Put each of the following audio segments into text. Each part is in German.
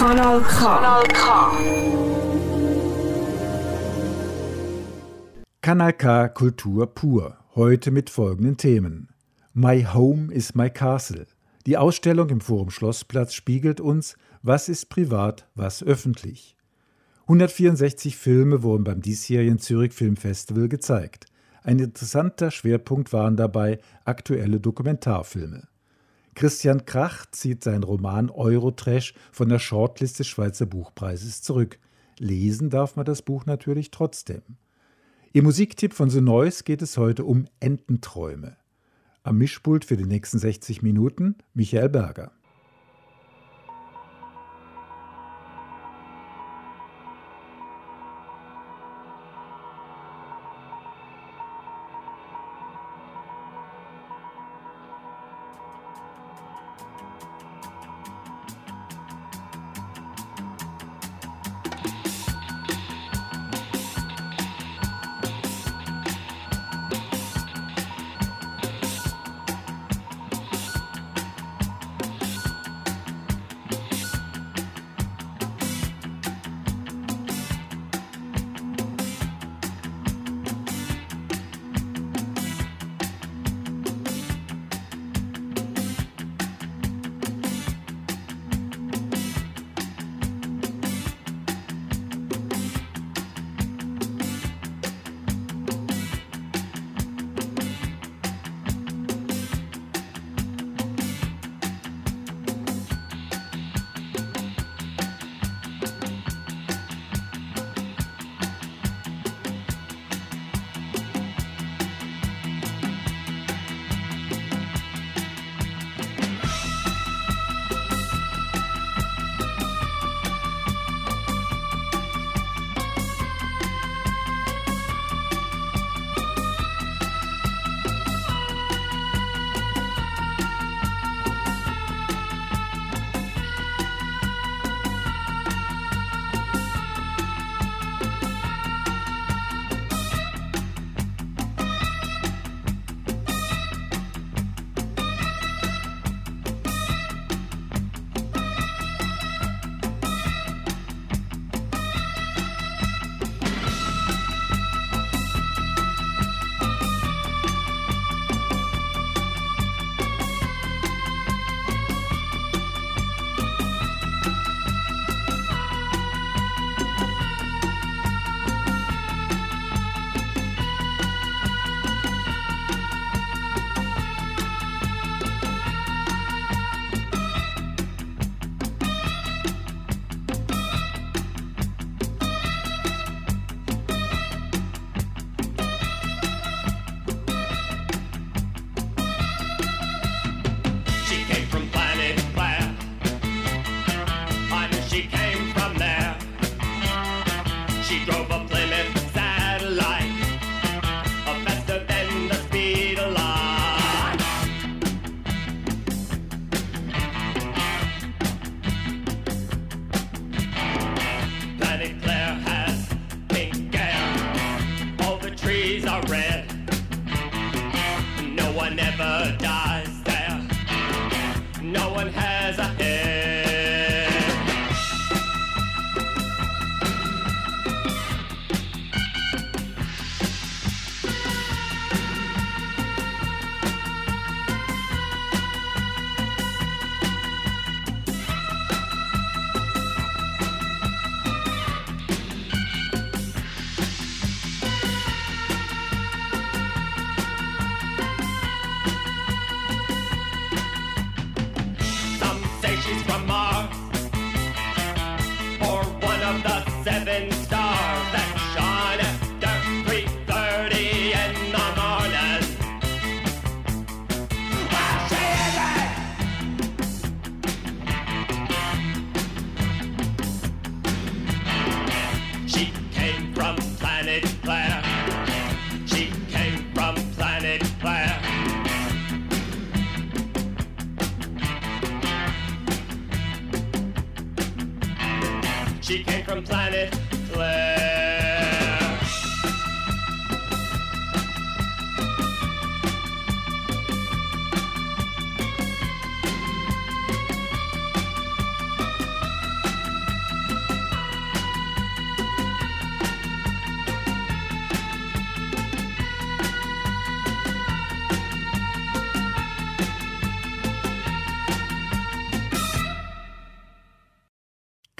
Kanal K. Kanal K. Kanal K Kultur pur. Heute mit folgenden Themen. My Home is My Castle. Die Ausstellung im Forum Schlossplatz spiegelt uns, was ist privat, was öffentlich. 164 Filme wurden beim diesjährigen Zürich Filmfestival gezeigt. Ein interessanter Schwerpunkt waren dabei aktuelle Dokumentarfilme. Christian Krach zieht seinen Roman Eurotrash von der Shortlist des Schweizer Buchpreises zurück. Lesen darf man das Buch natürlich trotzdem. Im Musiktipp von The Noise geht es heute um Ententräume. Am Mischpult für die nächsten 60 Minuten Michael Berger.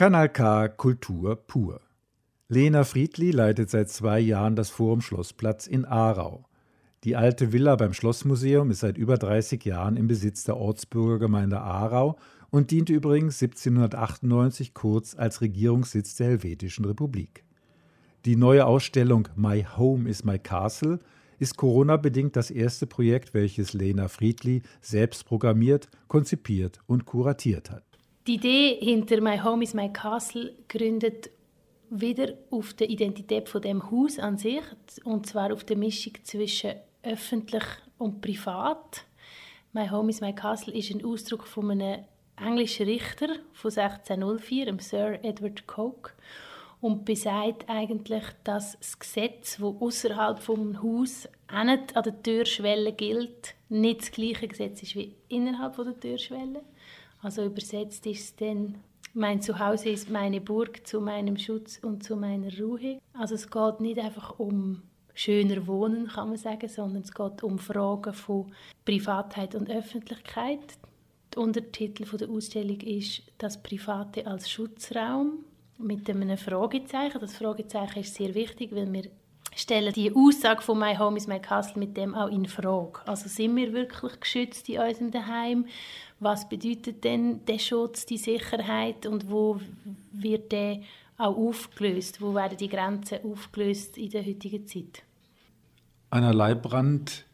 Kanal K Kultur pur. Lena Friedli leitet seit zwei Jahren das Forum Schlossplatz in Aarau. Die alte Villa beim Schlossmuseum ist seit über 30 Jahren im Besitz der Ortsbürgergemeinde Aarau und diente übrigens 1798 kurz als Regierungssitz der Helvetischen Republik. Die neue Ausstellung My Home is My Castle ist Corona-bedingt das erste Projekt, welches Lena Friedli selbst programmiert, konzipiert und kuratiert hat. Die Idee hinter My Home is My Castle gründet wieder auf der Identität von dem Haus an sich und zwar auf der Mischung zwischen öffentlich und privat. My Home is My Castle ist ein Ausdruck von einem englischen Richter von 1604, dem Sir Edward Coke, und besagt eigentlich, dass das Gesetz, das außerhalb vom Haus an der Türschwelle gilt, nicht das gleiche Gesetz ist wie innerhalb der Türschwelle. Also übersetzt ist es dann, mein Zuhause ist meine Burg zu meinem Schutz und zu meiner Ruhe. Also es geht nicht einfach um schöner Wohnen, kann man sagen, sondern es geht um Fragen von Privatheit und Öffentlichkeit. Der Untertitel der Ausstellung ist «Das Private als Schutzraum» mit einem Fragezeichen. Das Fragezeichen ist sehr wichtig, weil wir stellen die Aussage von «My Home is my Castle» mit dem auch in Frage. Also sind wir wirklich geschützt in unserem Daheim? Was bedeutet denn der Schutz, die Sicherheit und wo wird der auch aufgelöst? Wo werden die Grenzen aufgelöst in der heutigen Zeit? Anna Leibbrand,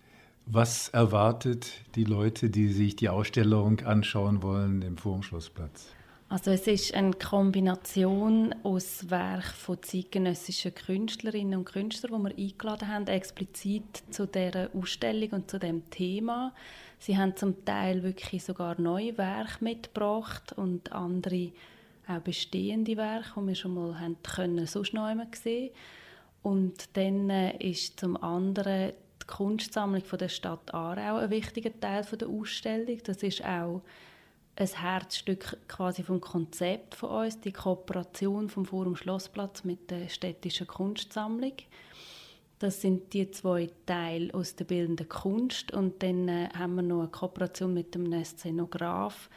was erwartet die Leute, die sich die Ausstellung anschauen wollen im Forum-Schlossplatz? Also es ist eine Kombination aus Werken von zeitgenössischen Künstlerinnen und Künstlern, die wir eingeladen haben, explizit zu dieser Ausstellung und zu dem Thema. Sie haben zum Teil wirklich sogar neue Werke mitgebracht und andere auch bestehende Werke, die wir schon mal haben können, sonst noch einmal gesehen Und dann äh, ist zum anderen die Kunstsammlung von der Stadt Aarau ein wichtiger Teil von der Ausstellung. Das ist auch ein Herzstück quasi vom Konzept von uns, die Kooperation vom Forum Schlossplatz mit der städtischen Kunstsammlung. Das sind die zwei Teile aus der bildenden Kunst und dann äh, haben wir noch eine Kooperation mit einem Szenograf,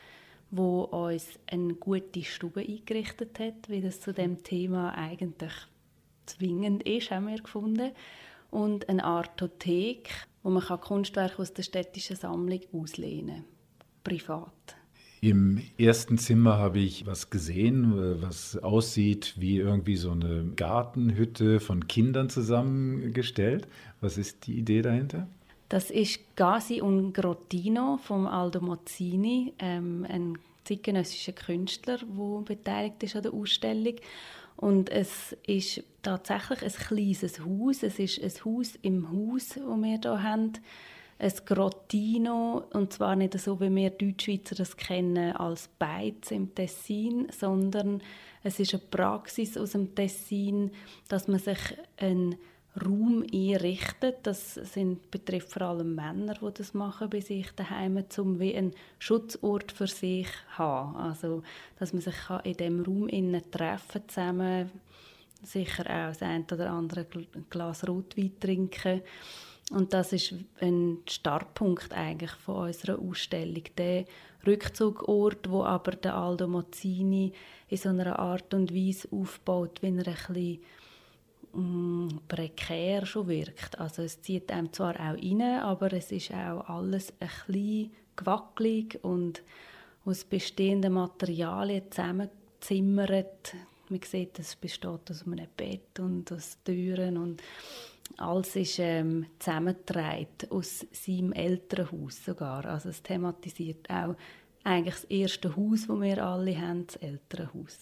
wo uns eine gute Stube eingerichtet hat, wie das zu dem Thema eigentlich zwingend ist, haben wir gefunden. Und eine Artothek, wo man Kunstwerke aus der städtischen Sammlung auslehnen kann, privat. Im ersten Zimmer habe ich was gesehen, was aussieht wie irgendwie so eine Gartenhütte von Kindern zusammengestellt. Was ist die Idee dahinter? Das ist Gasi und Grottino vom Aldo Mozzini, ähm, ein zeitgenössischer Künstler, der beteiligt ist an der Ausstellung. Und es ist tatsächlich ein kleines Haus. Es ist ein Haus im Haus, das wir hier haben ein Grottino, und zwar nicht so, wie wir Deutschschweizer das kennen, als Beiz im Tessin, sondern es ist eine Praxis aus dem Tessin, dass man sich einen Raum einrichtet. Das sind, betrifft vor allem Männer, die das machen bei sich daheim, um wie einen Schutzort für sich zu haben. Also, dass man sich in diesem Raum innen treffen zusammen, sicher auch das ein oder andere Glas Rotwein trinken und das ist ein Startpunkt eigentlich von unserer Ausstellung. Der Rückzugort, wo aber der Aldo Mazzini in so einer Art und Weise aufbaut, wie er ein bisschen mm, prekär schon wirkt. Also es zieht einem zwar auch rein, aber es ist auch alles ein bisschen gewackelig und aus bestehenden Materialien zusammengezimmert. Man sieht, es besteht aus einem Bett und aus Türen und alles ist ähm, zusammengetragen aus seinem Elternhaus sogar. Also es thematisiert auch eigentlich das erste Haus, das wir alle haben, das Elternhaus.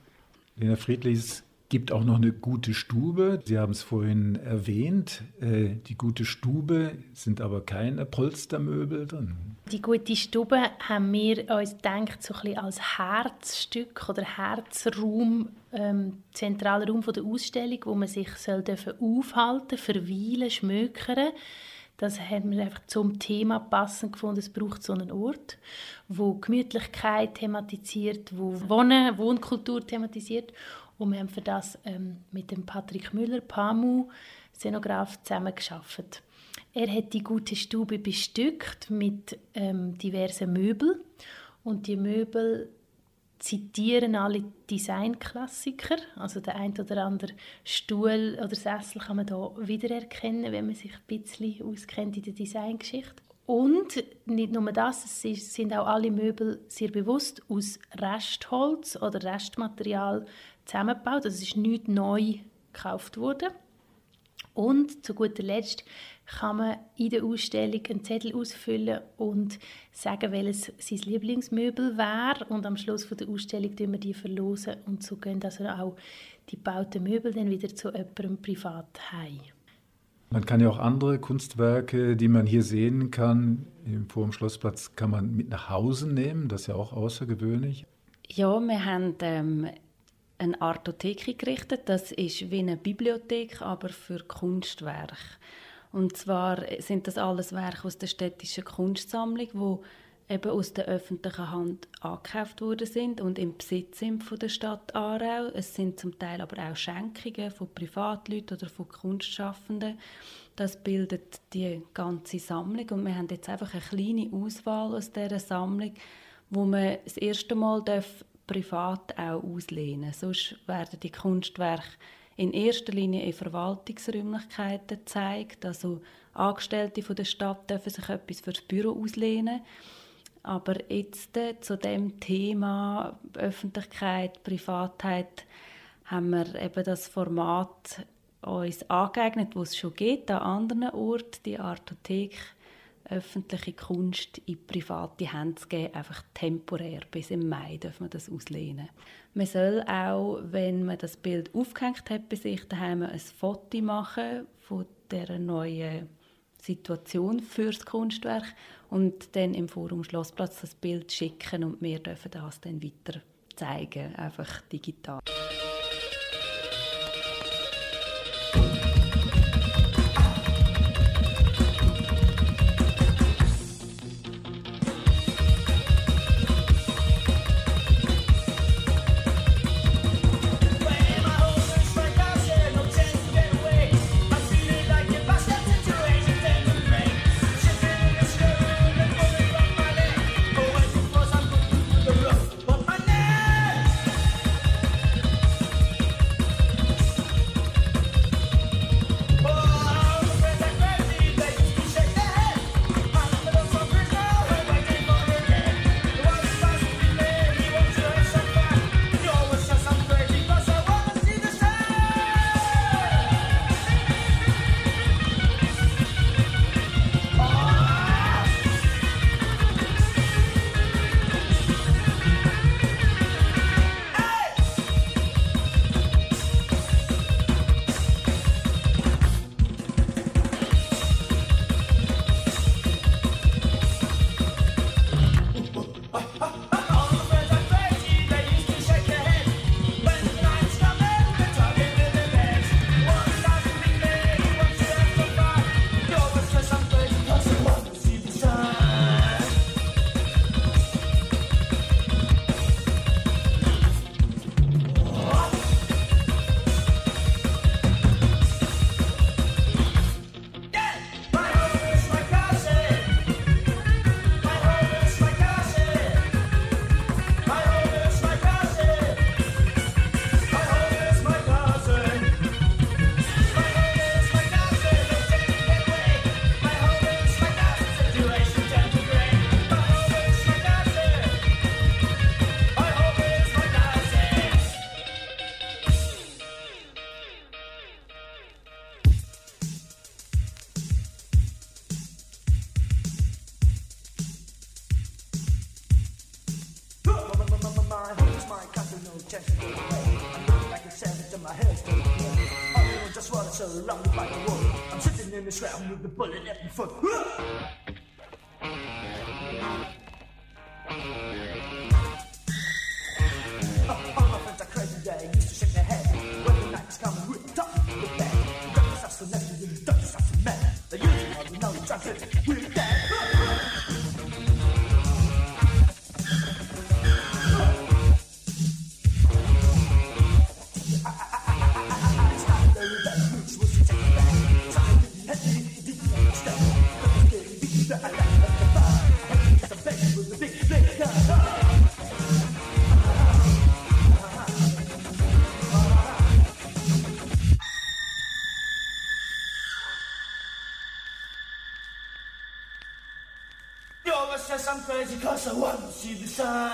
Lena Friedlis gibt auch noch eine gute Stube. Sie haben es vorhin erwähnt. Äh, die gute Stube sind aber keine Polstermöbel drin. Die gute Stube haben wir uns gedacht, so ein bisschen als Herzstück oder Herzraum, ähm, zentraler Raum der Ausstellung, wo man sich soll dürfen aufhalten, verweilen, schmökern. Das haben wir einfach zum Thema passend gefunden. Es braucht so einen Ort, wo Gemütlichkeit thematisiert, wo Wohnen, Wohnkultur thematisiert und wir haben für das ähm, mit dem Patrick Müller, PAMU, Szenograf, zusammengearbeitet. Er hat die gute Stube bestückt mit ähm, diversen Möbeln und die Möbel zitieren alle Designklassiker. Also der ein oder andere Stuhl oder Sessel kann man da wiedererkennen, wenn man sich ein bisschen auskennt in der Designgeschichte. Und nicht nur das, es sind auch alle Möbel sehr bewusst aus Restholz oder Restmaterial zusammengebaut. Also es ist nicht neu gekauft worden. Und zu guter Letzt kann man in der Ausstellung einen Zettel ausfüllen und sagen, welches sein Lieblingsmöbel wäre. Und am Schluss von der Ausstellung verlosen wir die verlosen und so gehen also auch die gebauten Möbel dann wieder zu jemandem privat heim. Man kann ja auch andere Kunstwerke, die man hier sehen kann, im Forum Schlossplatz, kann man mit nach Hause nehmen. Das ist ja auch außergewöhnlich. Ja, wir haben ähm, eine Artothek eingerichtet. Das ist wie eine Bibliothek, aber für Kunstwerke. Und zwar sind das alles Werke aus der städtischen Kunstsammlung, wo eben aus der öffentlichen Hand angekauft worden sind und im Besitz sind von der Stadt Aarau. Es sind zum Teil aber auch Schenkungen von Privatleuten oder von Kunstschaffenden. Das bildet die ganze Sammlung und wir haben jetzt einfach eine kleine Auswahl aus dieser Sammlung, wo man das erste Mal privat auch auslehnen. Sonst werden die Kunstwerke in erster Linie in Verwaltungsräumlichkeiten gezeigt. Also Angestellte von der Stadt dürfen sich etwas fürs Büro auslehnen. Aber jetzt äh, zu dem Thema Öffentlichkeit, Privatheit haben wir eben das Format uns angeeignet, wo es schon geht an anderen Orten, die Artothek öffentliche Kunst in private Hände zu geben, einfach temporär. Bis im Mai dürfen wir das auslehnen. Man soll auch, wenn man das Bild aufgehängt hat bei sich daheim, ein Foto machen von der neuen Situation fürs Kunstwerk und dann im Forum Schlossplatz das Bild schicken und wir dürfen das dann weiter zeigen, einfach digital. Says I'm crazy cause I want to see the sun.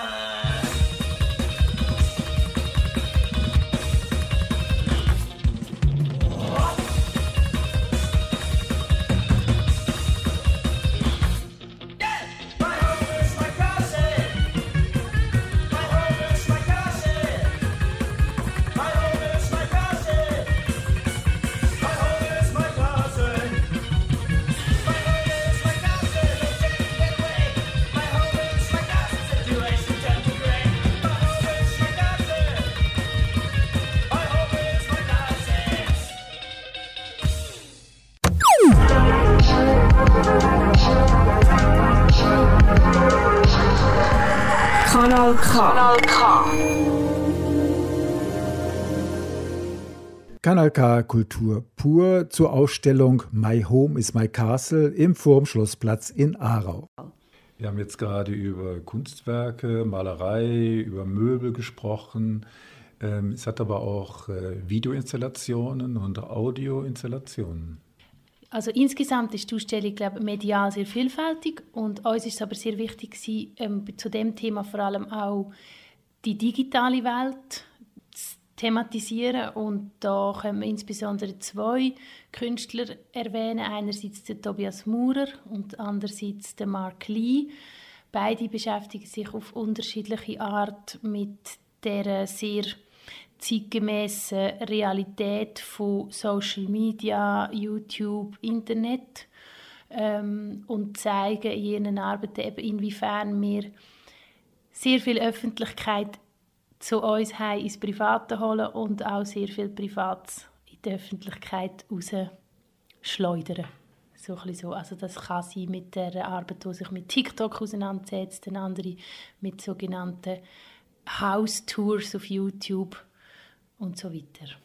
Kanal K Kultur pur zur Ausstellung My Home is My Castle im Forum-Schlossplatz in Aarau. Wir haben jetzt gerade über Kunstwerke, Malerei, über Möbel gesprochen. Ähm, es hat aber auch äh, Videoinstallationen und Audioinstallationen. Also insgesamt ist die Ausstellung glaube ich, medial sehr vielfältig und uns ist es aber sehr wichtig gewesen, ähm, zu dem Thema vor allem auch die digitale Welt thematisieren und da können wir insbesondere zwei Künstler erwähnen. Einerseits den Tobias Maurer und andererseits den Mark Lee. Beide beschäftigen sich auf unterschiedliche Art mit der sehr zeitgemäßen Realität von Social Media, YouTube, Internet ähm, und zeigen in ihren Arbeiten eben, inwiefern wir sehr viel Öffentlichkeit zu uns haben, ins Private holen und auch sehr viel Privates in die Öffentlichkeit rausschleudern. So so. Also das kann sein mit der Arbeit, die sich mit TikTok auseinandersetzt, eine andere mit sogenannten House Tours auf YouTube und so weiter.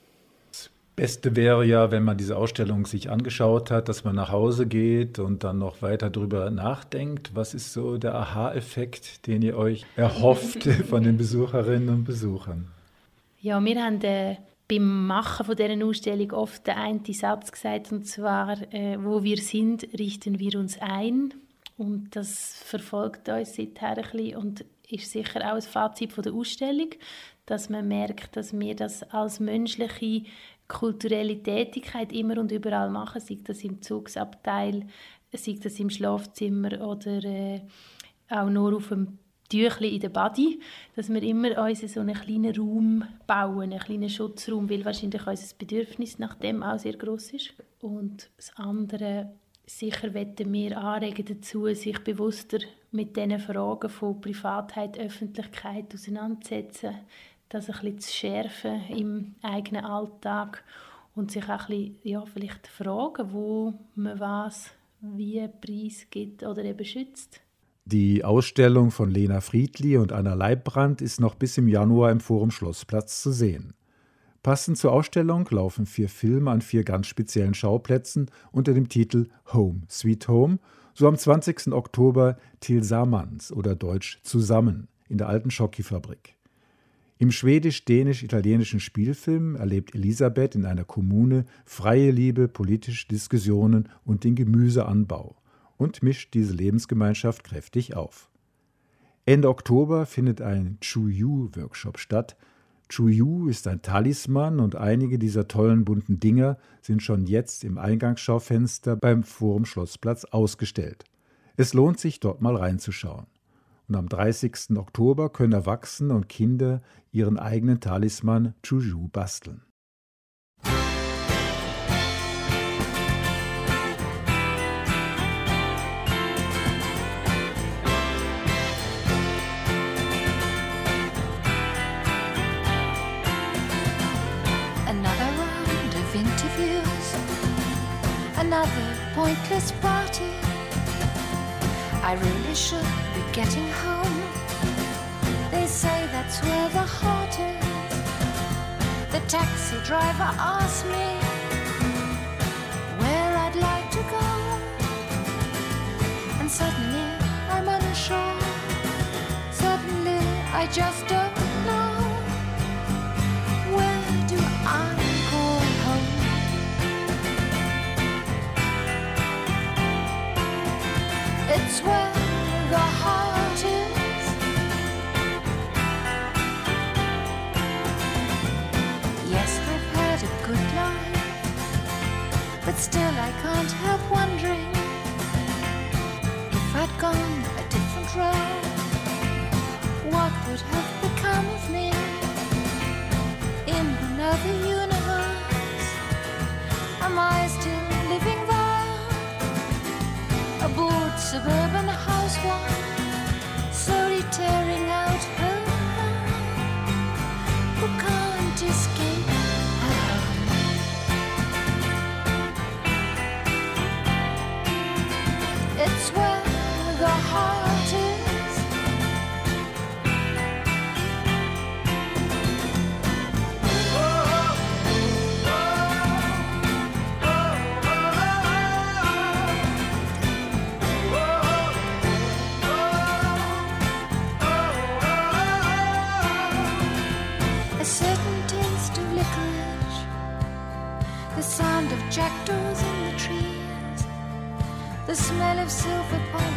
Das Beste wäre ja, wenn man diese Ausstellung sich angeschaut hat, dass man nach Hause geht und dann noch weiter darüber nachdenkt. Was ist so der Aha-Effekt, den ihr euch erhofft von den Besucherinnen und Besuchern? Ja, wir haben äh, beim Machen von dieser Ausstellung oft den einen Satz gesagt, und zwar, äh, wo wir sind, richten wir uns ein. Und das verfolgt uns seither ein bisschen und ist sicher auch ein Fazit von der Ausstellung, dass man merkt, dass wir das als menschliche kulturelle Tätigkeit immer und überall machen, sei das im Zugsabteil, sei das im Schlafzimmer oder äh, auch nur auf dem Tüchli in der Body, dass wir immer uns so einen kleinen Raum bauen, einen kleinen Schutzraum, weil wahrscheinlich unser Bedürfnis nach dem auch sehr groß ist. Und das andere, sicher wetten wir anregen dazu, sich bewusster mit diesen Fragen von Privatheit, Öffentlichkeit auseinanderzusetzen, das ein bisschen zu schärfen im eigenen Alltag und sich auch ein bisschen, ja, vielleicht fragen, wo man was wie Preis gibt oder eben schützt. Die Ausstellung von Lena Friedli und Anna Leibbrand ist noch bis im Januar im Forum Schlossplatz zu sehen. Passend zur Ausstellung laufen vier Filme an vier ganz speziellen Schauplätzen unter dem Titel Home, Sweet Home, so am 20. Oktober Tilsamans oder Deutsch Zusammen in der alten Schocki-Fabrik. Im schwedisch-dänisch-italienischen Spielfilm erlebt Elisabeth in einer Kommune freie Liebe, politische Diskussionen und den Gemüseanbau und mischt diese Lebensgemeinschaft kräftig auf. Ende Oktober findet ein Chuyu-Workshop statt. Chuyu ist ein Talisman und einige dieser tollen bunten Dinger sind schon jetzt im Eingangsschaufenster beim Forum Schlossplatz ausgestellt. Es lohnt sich, dort mal reinzuschauen und am 30. Oktober können Erwachsene und Kinder ihren eigenen Talisman Juju basteln. Another pointless party. I really should getting home. They say that's where the heart is. The taxi driver asked me where I'd like to go. And suddenly I'm unsure. Suddenly I just don't know. Where do I call home? It's where still I can't help wondering if I'd gone a different road, what would have become of me in another universe? Am I still living there? A bored suburban housewife, slowly tearing out her swell. The smell of silver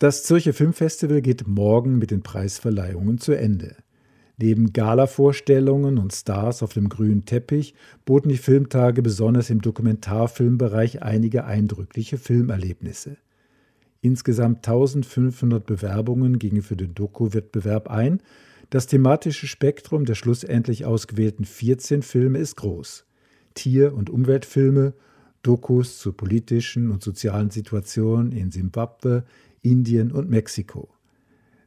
Das Zürcher Filmfestival geht morgen mit den Preisverleihungen zu Ende. Neben Gala-Vorstellungen und Stars auf dem grünen Teppich boten die Filmtage besonders im Dokumentarfilmbereich einige eindrückliche Filmerlebnisse. Insgesamt 1500 Bewerbungen gingen für den Doku-Wettbewerb ein. Das thematische Spektrum der schlussendlich ausgewählten 14 Filme ist groß. Tier- und Umweltfilme, Dokus zu politischen und sozialen Situationen in Simbabwe, Indien und Mexiko.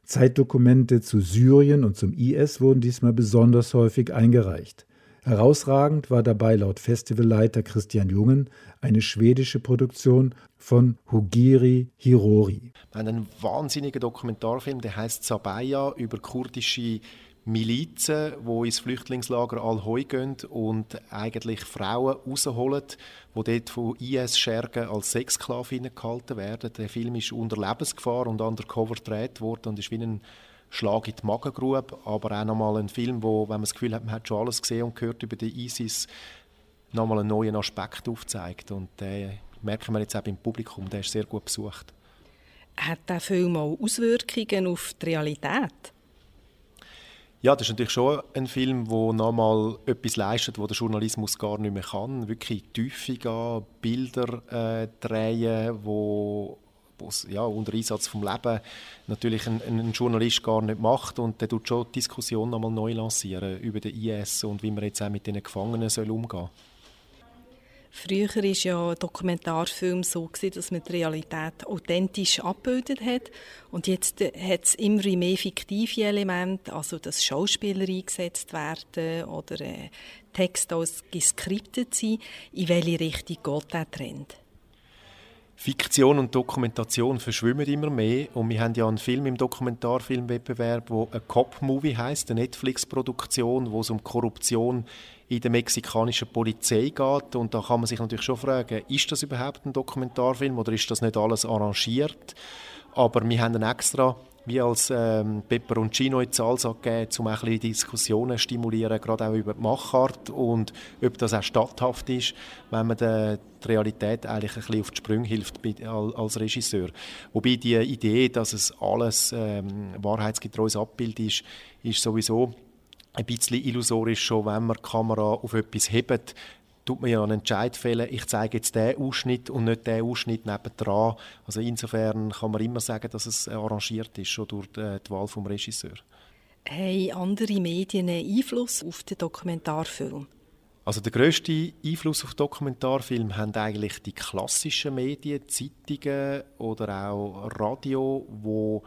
Zeitdokumente zu Syrien und zum IS wurden diesmal besonders häufig eingereicht. Herausragend war dabei laut Festivalleiter Christian Jungen eine schwedische Produktion von Hugiri Hirori. Einen wahnsinnigen Dokumentarfilm, der heißt Sabaya über kurdische Milizen, die ins Flüchtlingslager Al-Hoi gehen und eigentlich Frauen rausholen, die dort von IS-Schergen als Sexsklavinnen gehalten werden. Der Film ist unter Lebensgefahr und undercover gedreht worden und ist wie ein Schlag in die Magengrube, aber auch nochmal ein Film, wo, wenn man das Gefühl hat, man hat schon alles gesehen und gehört über den ISIS, nochmal einen neuen Aspekt aufzeigt. Und den merken wir jetzt auch beim Publikum, der ist sehr gut besucht. Hat der Film auch Auswirkungen auf die Realität? Ja, das ist natürlich schon ein Film, der nochmal etwas leistet, was der Journalismus gar nicht mehr kann. Wirklich Tiefe gehen, Bilder äh, drehen, wo ja, unter Einsatz vom Leben natürlich ein, ein Journalist gar nicht macht und der tut schon die Diskussion nochmal neu lancieren über den IS und wie man jetzt auch mit den Gefangenen soll umgehen Früher war ja Dokumentarfilm so, dass man die Realität authentisch abgebildet hat. Und jetzt äh, hat es immer mehr fiktive Elemente, also dass Schauspieler eingesetzt werden oder äh, Texte als geskriptet sind. In welche Richtung geht dieser Trend? Fiktion und Dokumentation verschwimmen immer mehr und wir haben ja einen Film im Dokumentarfilmwettbewerb, wo ein Cop-Movie heißt, eine Netflix-Produktion, wo es um Korruption in der mexikanischen Polizei geht und da kann man sich natürlich schon fragen, ist das überhaupt ein Dokumentarfilm oder ist das nicht alles arrangiert? Aber wir haben ihn extra wie als ähm, Peperoncino in Salsa gegeben, um ein bisschen Diskussionen zu stimulieren, gerade auch über die Machart und ob das auch statthaft ist, wenn man die Realität eigentlich ein bisschen auf die Sprünge hilft als Regisseur. Wobei die Idee, dass es alles ähm, wahrheitsgetreues Abbild ist, ist sowieso ein bisschen illusorisch schon, wenn man die Kamera auf etwas hebt, tut man ja einen Entscheid fällen, ich zeige jetzt den Ausschnitt und nicht den Ausschnitt nebendran. Also insofern kann man immer sagen, dass es arrangiert ist, schon durch die, die Wahl vom Regisseur. Haben andere Medien einen Einfluss auf den Dokumentarfilm? Also der größte Einfluss auf Dokumentarfilm haben eigentlich die klassischen Medien, Zeitungen oder auch Radio, wo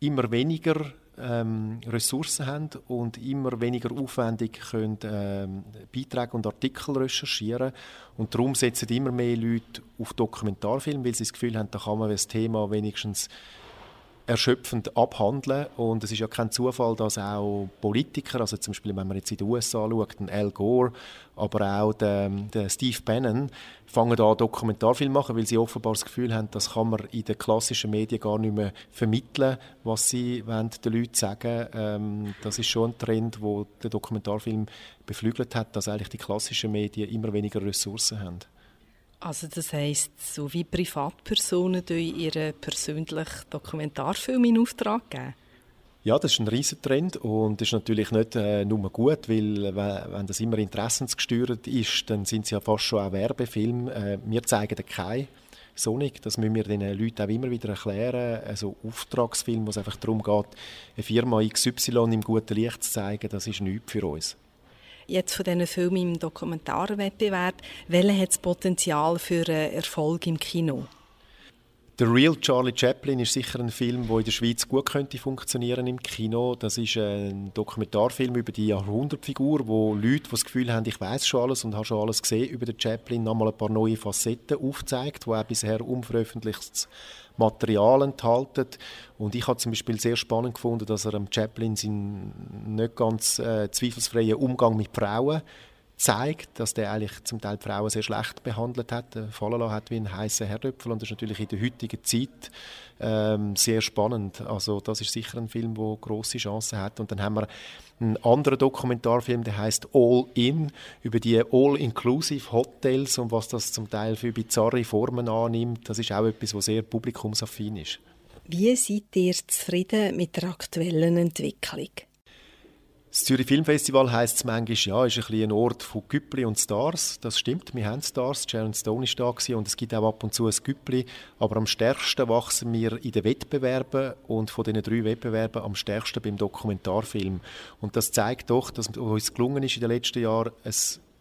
immer weniger ähm, Ressourcen haben und immer weniger aufwendig können ähm, Beiträge und Artikel recherchieren. Und darum setzen immer mehr Leute auf Dokumentarfilm, weil sie das Gefühl haben, da kann man das Thema wenigstens erschöpfend abhandeln. Und es ist ja kein Zufall, dass auch Politiker, also zum Beispiel, wenn man jetzt in den USA schaut, den Al Gore, aber auch der, der Steve Bannon, fangen an Dokumentarfilm machen, weil sie offenbar das Gefühl haben, das kann man in den klassischen Medien gar nicht mehr vermitteln, was sie wollen, den Leuten sagen. Ähm, das ist schon ein Trend, wo der Dokumentarfilm beflügelt hat, dass eigentlich die klassischen Medien immer weniger Ressourcen haben. Also das heißt, so wie Privatpersonen ihren persönlichen Dokumentarfilm in Auftrag geben? Ja, das ist ein Riesentrend und das ist natürlich nicht äh, nur gut, weil wenn das immer interessensgesteuert ist, dann sind es ja fast schon auch Werbefilme. Äh, wir zeigen keine so nicht. Das müssen wir den Leuten auch immer wieder erklären. Also Auftragsfilm, wo es einfach darum geht, eine Firma XY im guten Licht zu zeigen, das ist nichts für uns jetzt von diesen Filmen im Dokumentarwettbewerb, welche hat das Potenzial für einen Erfolg im Kino? The Real Charlie Chaplin ist sicher ein Film, der in der Schweiz gut könnte funktionieren im Kino. Das ist ein Dokumentarfilm über die Jahrhundertfigur, wo Leute, die das Gefühl haben, ich weiß schon alles und habe schon alles gesehen über den Chaplin, nochmal ein paar neue Facetten aufzeigt, wo er bisher unveröffentlichtes Material enthalten. Und ich habe zum Beispiel sehr spannend gefunden, dass er am Chaplin seinen nicht ganz äh, zweifelsfreien Umgang mit Frauen zeigt, dass der eigentlich zum Teil Frauen sehr schlecht behandelt hat, äh, fallen hat wie ein heißer Herdöpfel und das ist natürlich in der heutigen Zeit ähm, sehr spannend. Also das ist sicher ein Film, der große Chancen hat. Und dann haben wir einen anderen Dokumentarfilm, der heißt All In über die All-Inclusive Hotels und was das zum Teil für bizarre Formen annimmt. Das ist auch etwas, was sehr publikumsaffin ist. Wie seid ihr zufrieden mit der aktuellen Entwicklung? Das Zürich Filmfestival heisst es manchmal, ja, ist ein, ein Ort von Güppli und Stars. Das stimmt, wir haben Stars. Sharon Stone war da und es gibt auch ab und zu ein Güppli. Aber am stärksten wachsen wir in den Wettbewerben und von diesen drei Wettbewerben am stärksten beim Dokumentarfilm. Und das zeigt doch, dass es uns gelungen ist, in den letzten Jahren ein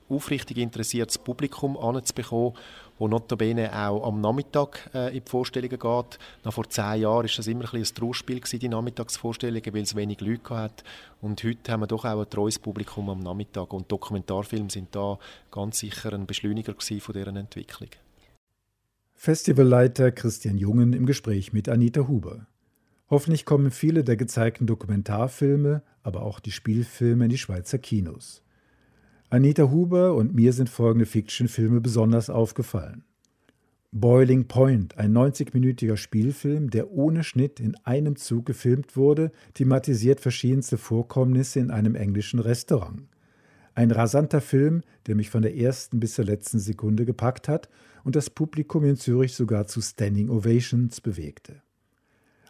aufrichtig interessiertes Publikum anzubekommen wo notabene auch am Nachmittag äh, in die Vorstellungen geht. Nach vor zehn Jahren war das immer ein, ein Trauerspiel gewesen, die Nachmittagsvorstellungen, weil es wenig Leute hat. Und heute haben wir doch auch ein treues Publikum am Nachmittag. Und Dokumentarfilme sind da ganz sicher ein Beschleuniger von deren Entwicklung. Festivalleiter Christian Jungen im Gespräch mit Anita Huber. Hoffentlich kommen viele der gezeigten Dokumentarfilme, aber auch die Spielfilme in die Schweizer Kinos. Anita Huber und mir sind folgende Fiction-Filme besonders aufgefallen. Boiling Point, ein 90-minütiger Spielfilm, der ohne Schnitt in einem Zug gefilmt wurde, thematisiert verschiedenste Vorkommnisse in einem englischen Restaurant. Ein rasanter Film, der mich von der ersten bis zur letzten Sekunde gepackt hat und das Publikum in Zürich sogar zu Standing Ovations bewegte.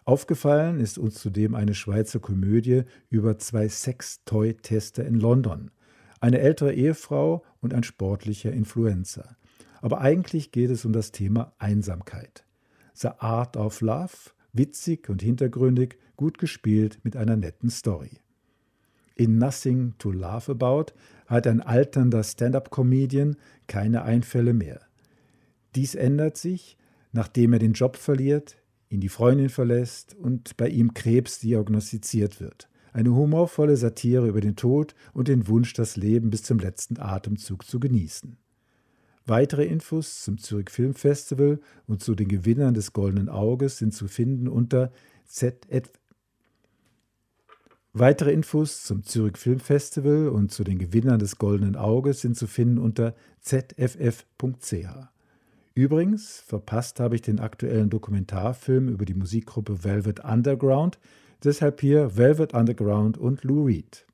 Aufgefallen ist uns zudem eine Schweizer Komödie über zwei Sex-Toy-Tester in London, eine ältere Ehefrau und ein sportlicher Influencer. Aber eigentlich geht es um das Thema Einsamkeit. The Art of Love, witzig und hintergründig, gut gespielt mit einer netten Story. In Nothing to Laugh About hat ein alternder Stand-up-Comedian keine Einfälle mehr. Dies ändert sich, nachdem er den Job verliert, ihn die Freundin verlässt und bei ihm Krebs diagnostiziert wird. Eine humorvolle Satire über den Tod und den Wunsch, das Leben bis zum letzten Atemzug zu genießen. Weitere Infos zum Zürich Film Festival und zu den Gewinnern des Goldenen Auges sind zu finden unter ZF Weitere Infos zum Zürich Film Festival und zu den Gewinnern des Goldenen Auges sind zu finden unter zff.ch. Übrigens, verpasst habe ich den aktuellen Dokumentarfilm über die Musikgruppe Velvet Underground, deshalb hier Velvet Underground und Lou Reed.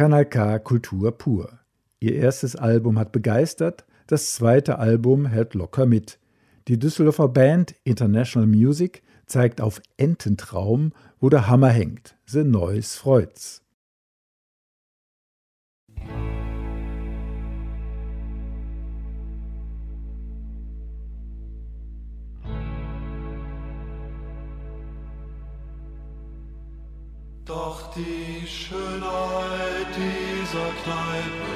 Kanal K Kultur pur. Ihr erstes Album hat begeistert, das zweite Album hält locker mit. Die Düsseldorfer Band International Music zeigt auf Ententraum, wo der Hammer hängt. The Noise freut's. Doch die Schönheit dieser Kneipe.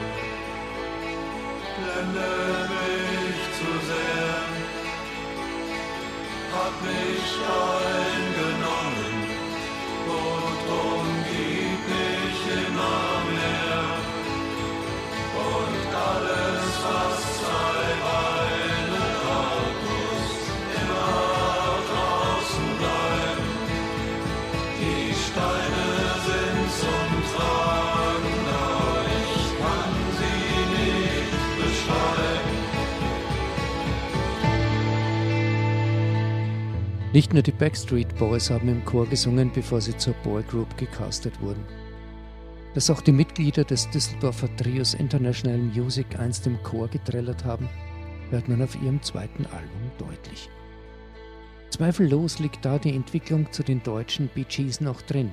Blendet mich zu sehr, hat mich eingenommen Nicht nur die Backstreet Boys haben im Chor gesungen, bevor sie zur Boygroup gecastet wurden. Dass auch die Mitglieder des Düsseldorfer Trios International Music einst im Chor getrellert haben, hört man auf ihrem zweiten Album deutlich. Zweifellos liegt da die Entwicklung zu den deutschen Bee Gees noch drin,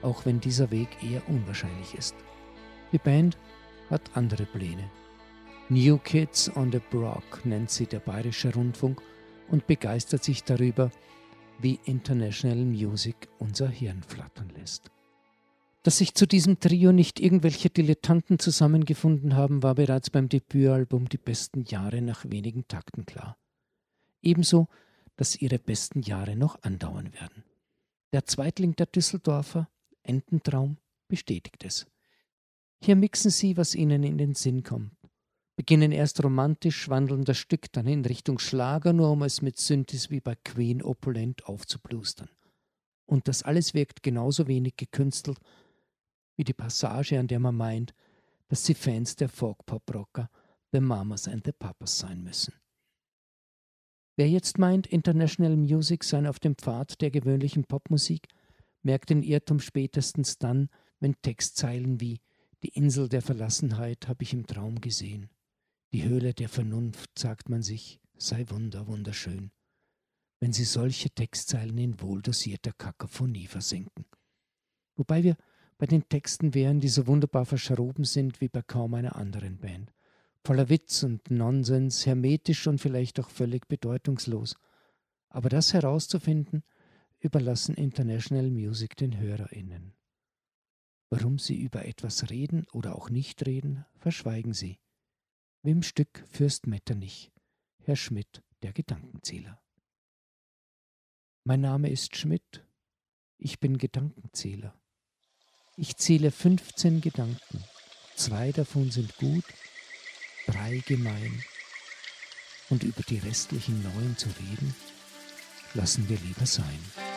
auch wenn dieser Weg eher unwahrscheinlich ist. Die Band hat andere Pläne. New Kids on the Block nennt sie der Bayerische Rundfunk und begeistert sich darüber, wie International Music unser Hirn flattern lässt. Dass sich zu diesem Trio nicht irgendwelche Dilettanten zusammengefunden haben, war bereits beim Debütalbum Die besten Jahre nach wenigen Takten klar. Ebenso, dass ihre besten Jahre noch andauern werden. Der Zweitling der Düsseldorfer, Ententraum, bestätigt es. Hier mixen sie, was ihnen in den Sinn kommt. Beginnen erst romantisch, wandeln das Stück dann in Richtung Schlager, nur um es mit Synthes wie bei Queen opulent aufzuplustern. Und das alles wirkt genauso wenig gekünstelt wie die Passage, an der man meint, dass sie Fans der Folk-Pop-Rocker The Mamas and the Papas sein müssen. Wer jetzt meint, International Music sei auf dem Pfad der gewöhnlichen Popmusik, merkt den Irrtum spätestens dann, wenn Textzeilen wie Die Insel der Verlassenheit habe ich im Traum gesehen. Die Höhle der Vernunft, sagt man sich, sei wunder, wunderschön. Wenn sie solche Textzeilen in wohldosierter Kakophonie versenken. Wobei wir bei den Texten wären, die so wunderbar verschroben sind wie bei kaum einer anderen Band. Voller Witz und Nonsens, hermetisch und vielleicht auch völlig bedeutungslos. Aber das herauszufinden, überlassen International Music den HörerInnen. Warum sie über etwas reden oder auch nicht reden, verschweigen sie. Wie im Stück Fürst Metternich, Herr Schmidt, der Gedankenzähler. Mein Name ist Schmidt, ich bin Gedankenzähler. Ich zähle 15 Gedanken, zwei davon sind gut, drei gemein. Und über die restlichen neun zu reden, lassen wir lieber sein.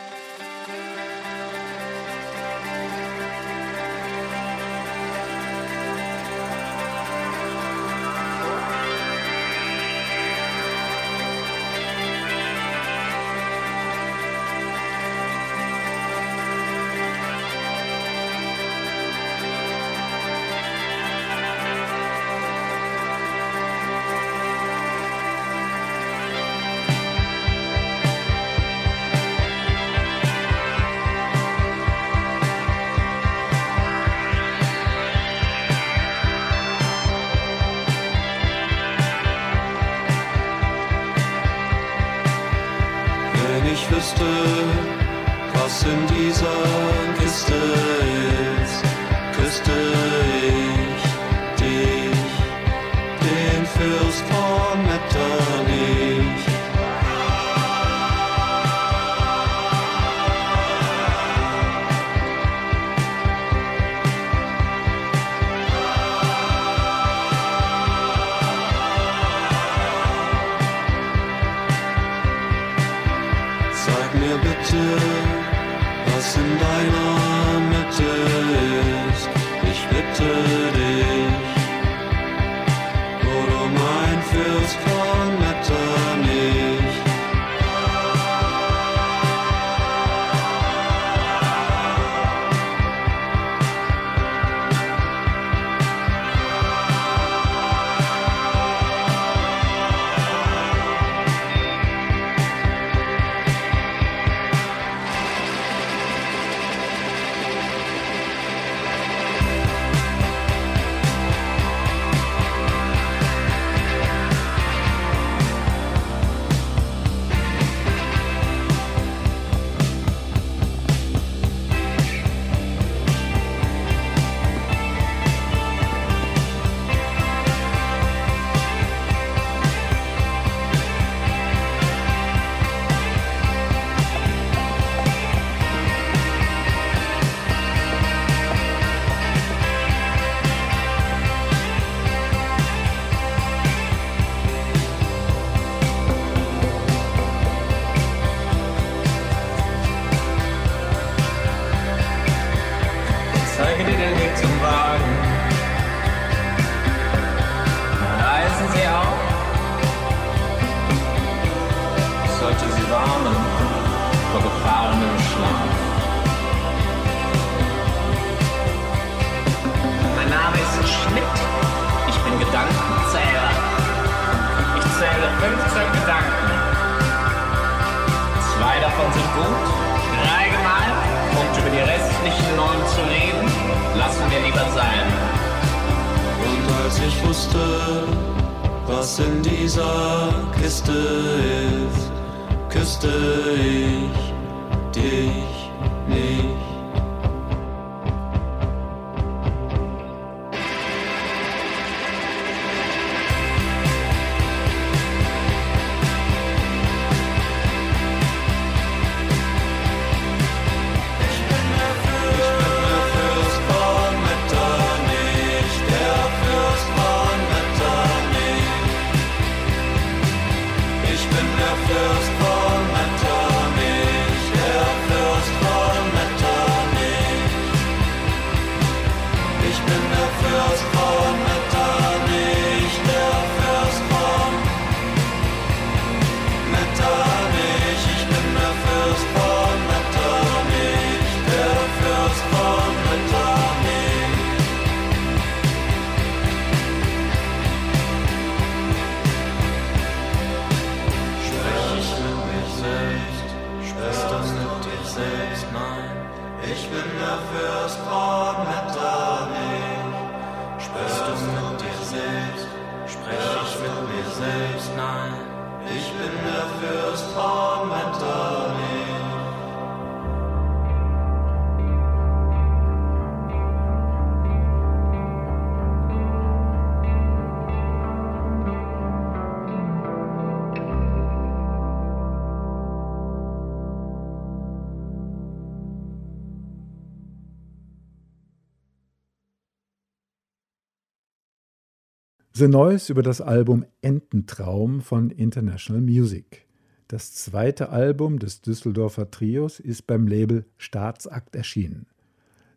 The Noise über das Album Ententraum von International Music. Das zweite Album des Düsseldorfer Trios ist beim Label Staatsakt erschienen.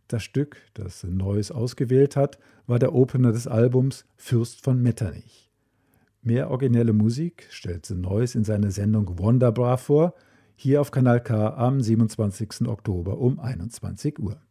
Das Stück, das The Noise ausgewählt hat, war der Opener des Albums Fürst von Metternich. Mehr originelle Musik stellt The Noise in seiner Sendung Wonderbra vor, hier auf Kanal K am 27. Oktober um 21 Uhr.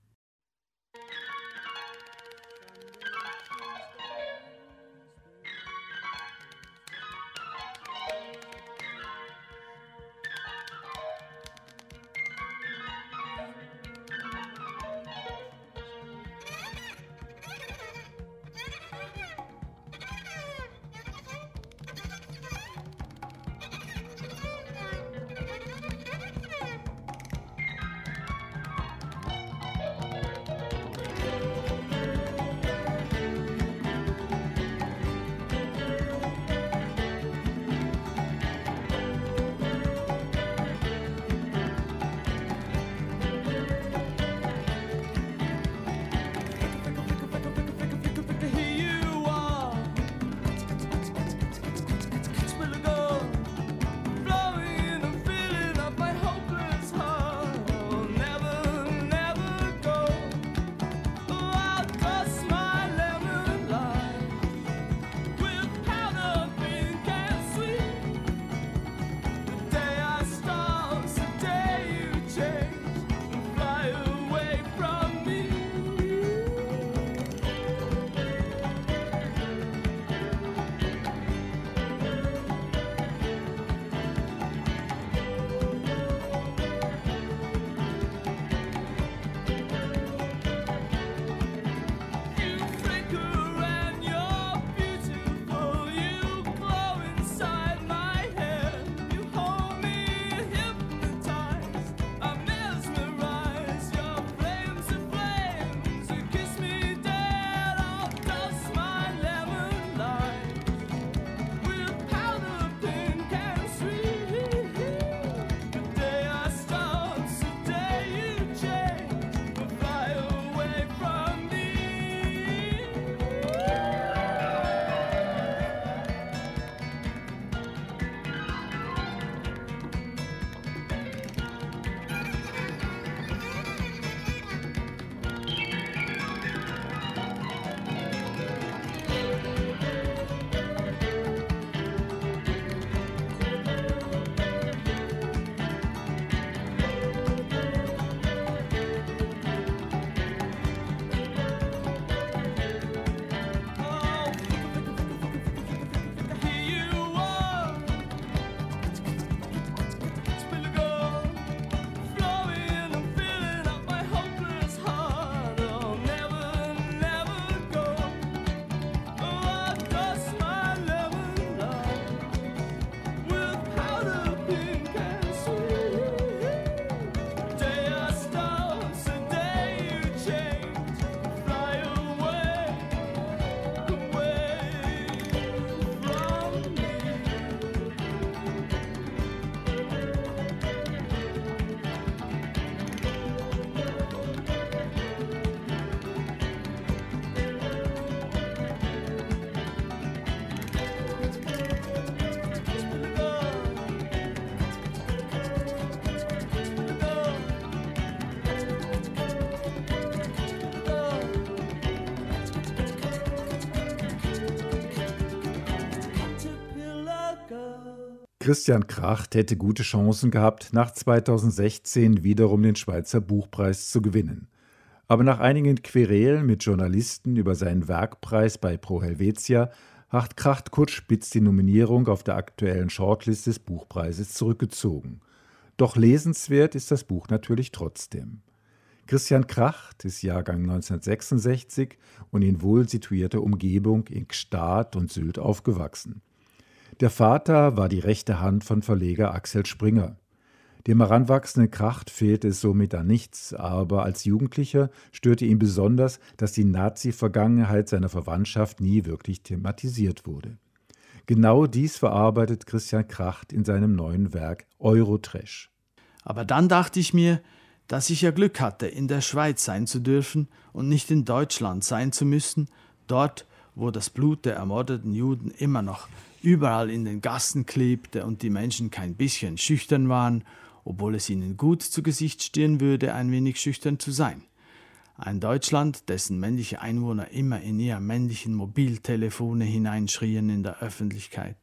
Christian Kracht hätte gute Chancen gehabt, nach 2016 wiederum den Schweizer Buchpreis zu gewinnen. Aber nach einigen Querelen mit Journalisten über seinen Werkpreis bei Pro Helvetia hat Kracht kurz spitz die Nominierung auf der aktuellen Shortlist des Buchpreises zurückgezogen. Doch lesenswert ist das Buch natürlich trotzdem. Christian Kracht ist Jahrgang 1966 und in wohl situierter Umgebung in Gstaad und Sylt aufgewachsen. Der Vater war die rechte Hand von Verleger Axel Springer. Dem heranwachsenden Kracht fehlte es somit an nichts, aber als Jugendlicher störte ihn besonders, dass die Nazi-Vergangenheit seiner Verwandtschaft nie wirklich thematisiert wurde. Genau dies verarbeitet Christian Kracht in seinem neuen Werk Eurotrash. Aber dann dachte ich mir, dass ich ja Glück hatte, in der Schweiz sein zu dürfen und nicht in Deutschland sein zu müssen, dort, wo das Blut der ermordeten Juden immer noch überall in den Gassen klebte und die Menschen kein bisschen schüchtern waren, obwohl es ihnen gut zu Gesicht stehen würde, ein wenig schüchtern zu sein. Ein Deutschland, dessen männliche Einwohner immer in ihre männlichen Mobiltelefone hineinschrien in der Öffentlichkeit.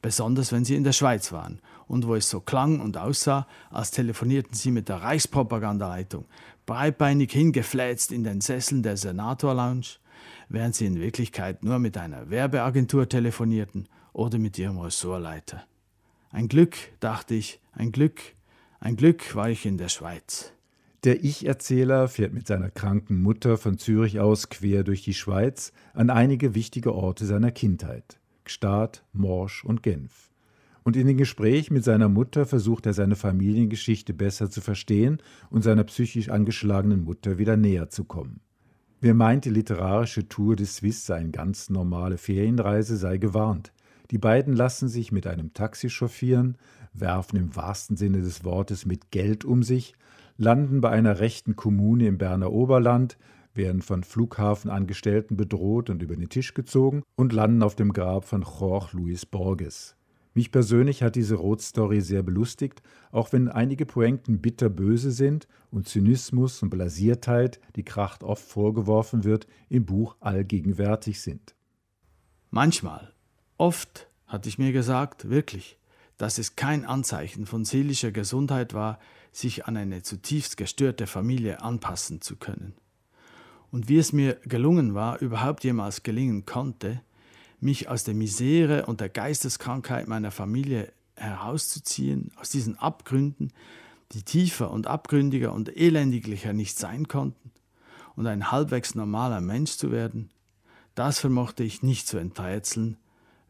Besonders wenn sie in der Schweiz waren und wo es so klang und aussah, als telefonierten sie mit der Reichspropagandaleitung, breitbeinig hingefläzt in den Sesseln der Senator-Lounge, während sie in Wirklichkeit nur mit einer Werbeagentur telefonierten oder mit ihrem Ressortleiter. Ein Glück, dachte ich, ein Glück, ein Glück war ich in der Schweiz. Der Ich-Erzähler fährt mit seiner kranken Mutter von Zürich aus quer durch die Schweiz an einige wichtige Orte seiner Kindheit: Gstaad, Morsch und Genf. Und in dem Gespräch mit seiner Mutter versucht er seine Familiengeschichte besser zu verstehen und seiner psychisch angeschlagenen Mutter wieder näher zu kommen. Wer meint, die literarische Tour des Swiss sei eine ganz normale Ferienreise, sei gewarnt. Die beiden lassen sich mit einem Taxi chauffieren, werfen im wahrsten Sinne des Wortes mit Geld um sich, landen bei einer rechten Kommune im Berner Oberland, werden von Flughafenangestellten bedroht und über den Tisch gezogen und landen auf dem Grab von Jorge Luis Borges. Mich persönlich hat diese Rotstory sehr belustigt, auch wenn einige Pointen bitterböse sind und Zynismus und Blasiertheit, die Kracht oft vorgeworfen wird, im Buch allgegenwärtig sind. Manchmal, oft hatte ich mir gesagt, wirklich, dass es kein Anzeichen von seelischer Gesundheit war, sich an eine zutiefst gestörte Familie anpassen zu können. Und wie es mir gelungen war, überhaupt jemals gelingen konnte, mich aus der Misere und der Geisteskrankheit meiner Familie herauszuziehen, aus diesen Abgründen, die tiefer und abgründiger und elendiglicher nicht sein konnten, und ein halbwegs normaler Mensch zu werden, das vermochte ich nicht zu enträtseln,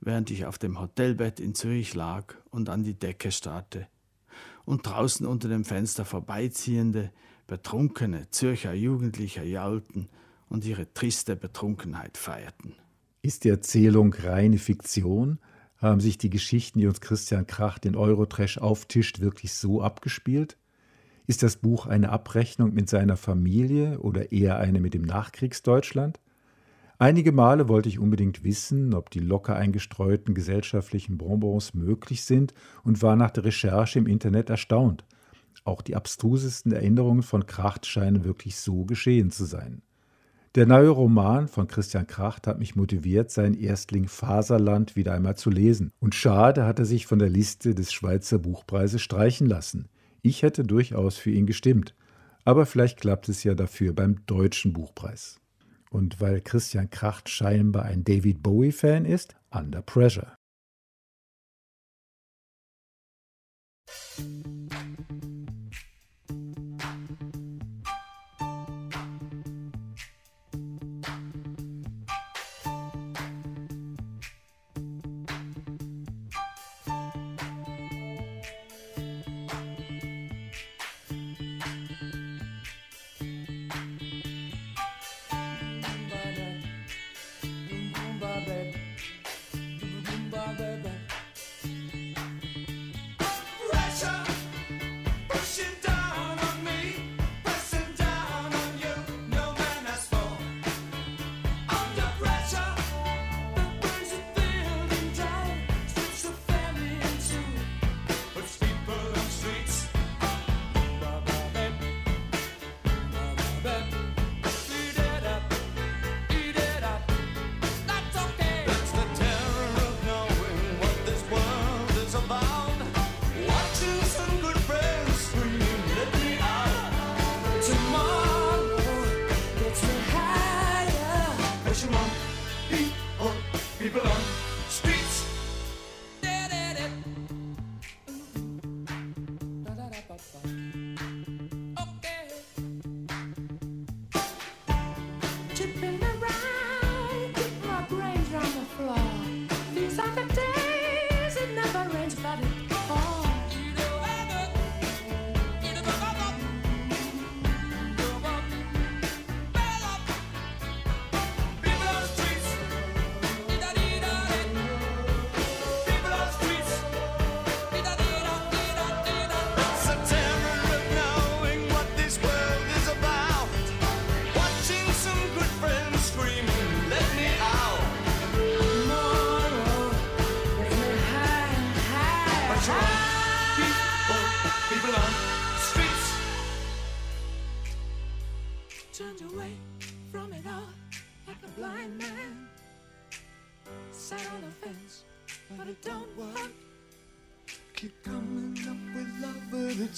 während ich auf dem Hotelbett in Zürich lag und an die Decke starrte und draußen unter dem Fenster vorbeiziehende, betrunkene Zürcher Jugendliche jaulten und ihre triste Betrunkenheit feierten. Ist die Erzählung reine Fiktion? Haben sich die Geschichten, die uns Christian Krach den Eurotrash auftischt, wirklich so abgespielt? Ist das Buch eine Abrechnung mit seiner Familie oder eher eine mit dem Nachkriegsdeutschland? Einige Male wollte ich unbedingt wissen, ob die locker eingestreuten gesellschaftlichen Bonbons möglich sind und war nach der Recherche im Internet erstaunt. Auch die abstrusesten Erinnerungen von Kracht scheinen wirklich so geschehen zu sein. Der neue Roman von Christian Kracht hat mich motiviert, seinen Erstling Faserland wieder einmal zu lesen. Und schade hat er sich von der Liste des Schweizer Buchpreises streichen lassen. Ich hätte durchaus für ihn gestimmt. Aber vielleicht klappt es ja dafür beim deutschen Buchpreis. Und weil Christian Kracht scheinbar ein David Bowie-Fan ist, Under Pressure.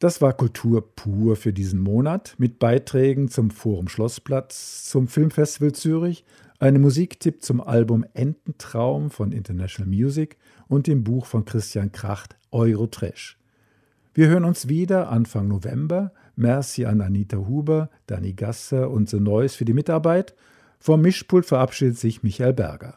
Das war Kultur pur für diesen Monat mit Beiträgen zum Forum Schlossplatz, zum Filmfestival Zürich, einem Musiktipp zum Album Ententraum von International Music und dem Buch von Christian Kracht Eurotrash. Wir hören uns wieder Anfang November. Merci an Anita Huber, Dani Gasser und The Neues für die Mitarbeit. Vom Mischpult verabschiedet sich Michael Berger.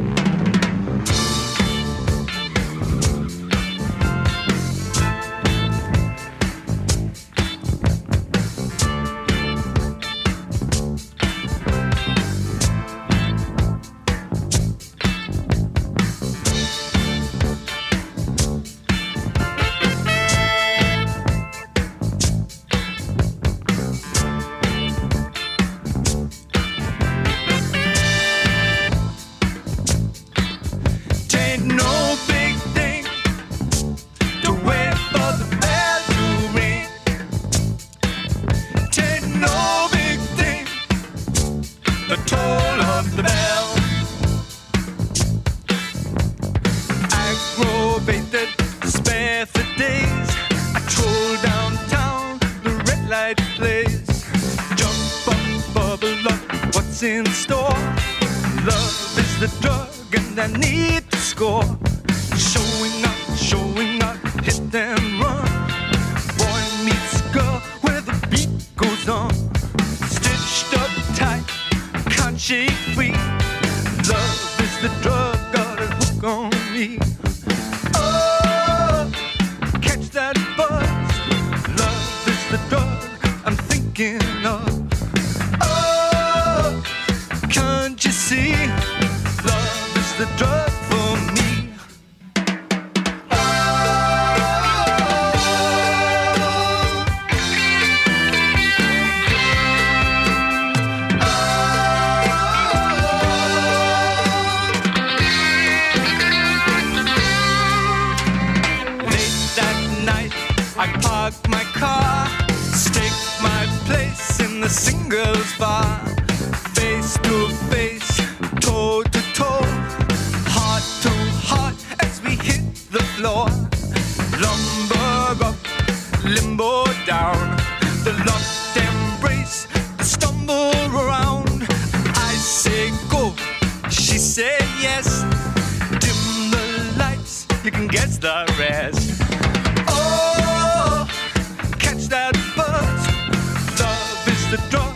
the drug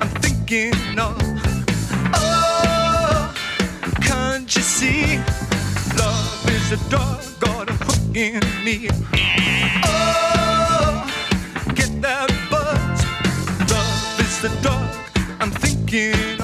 I'm thinking of. Oh, can't you see? Love is a dog got a hook in me. Oh, get that buzz. Love is the dog I'm thinking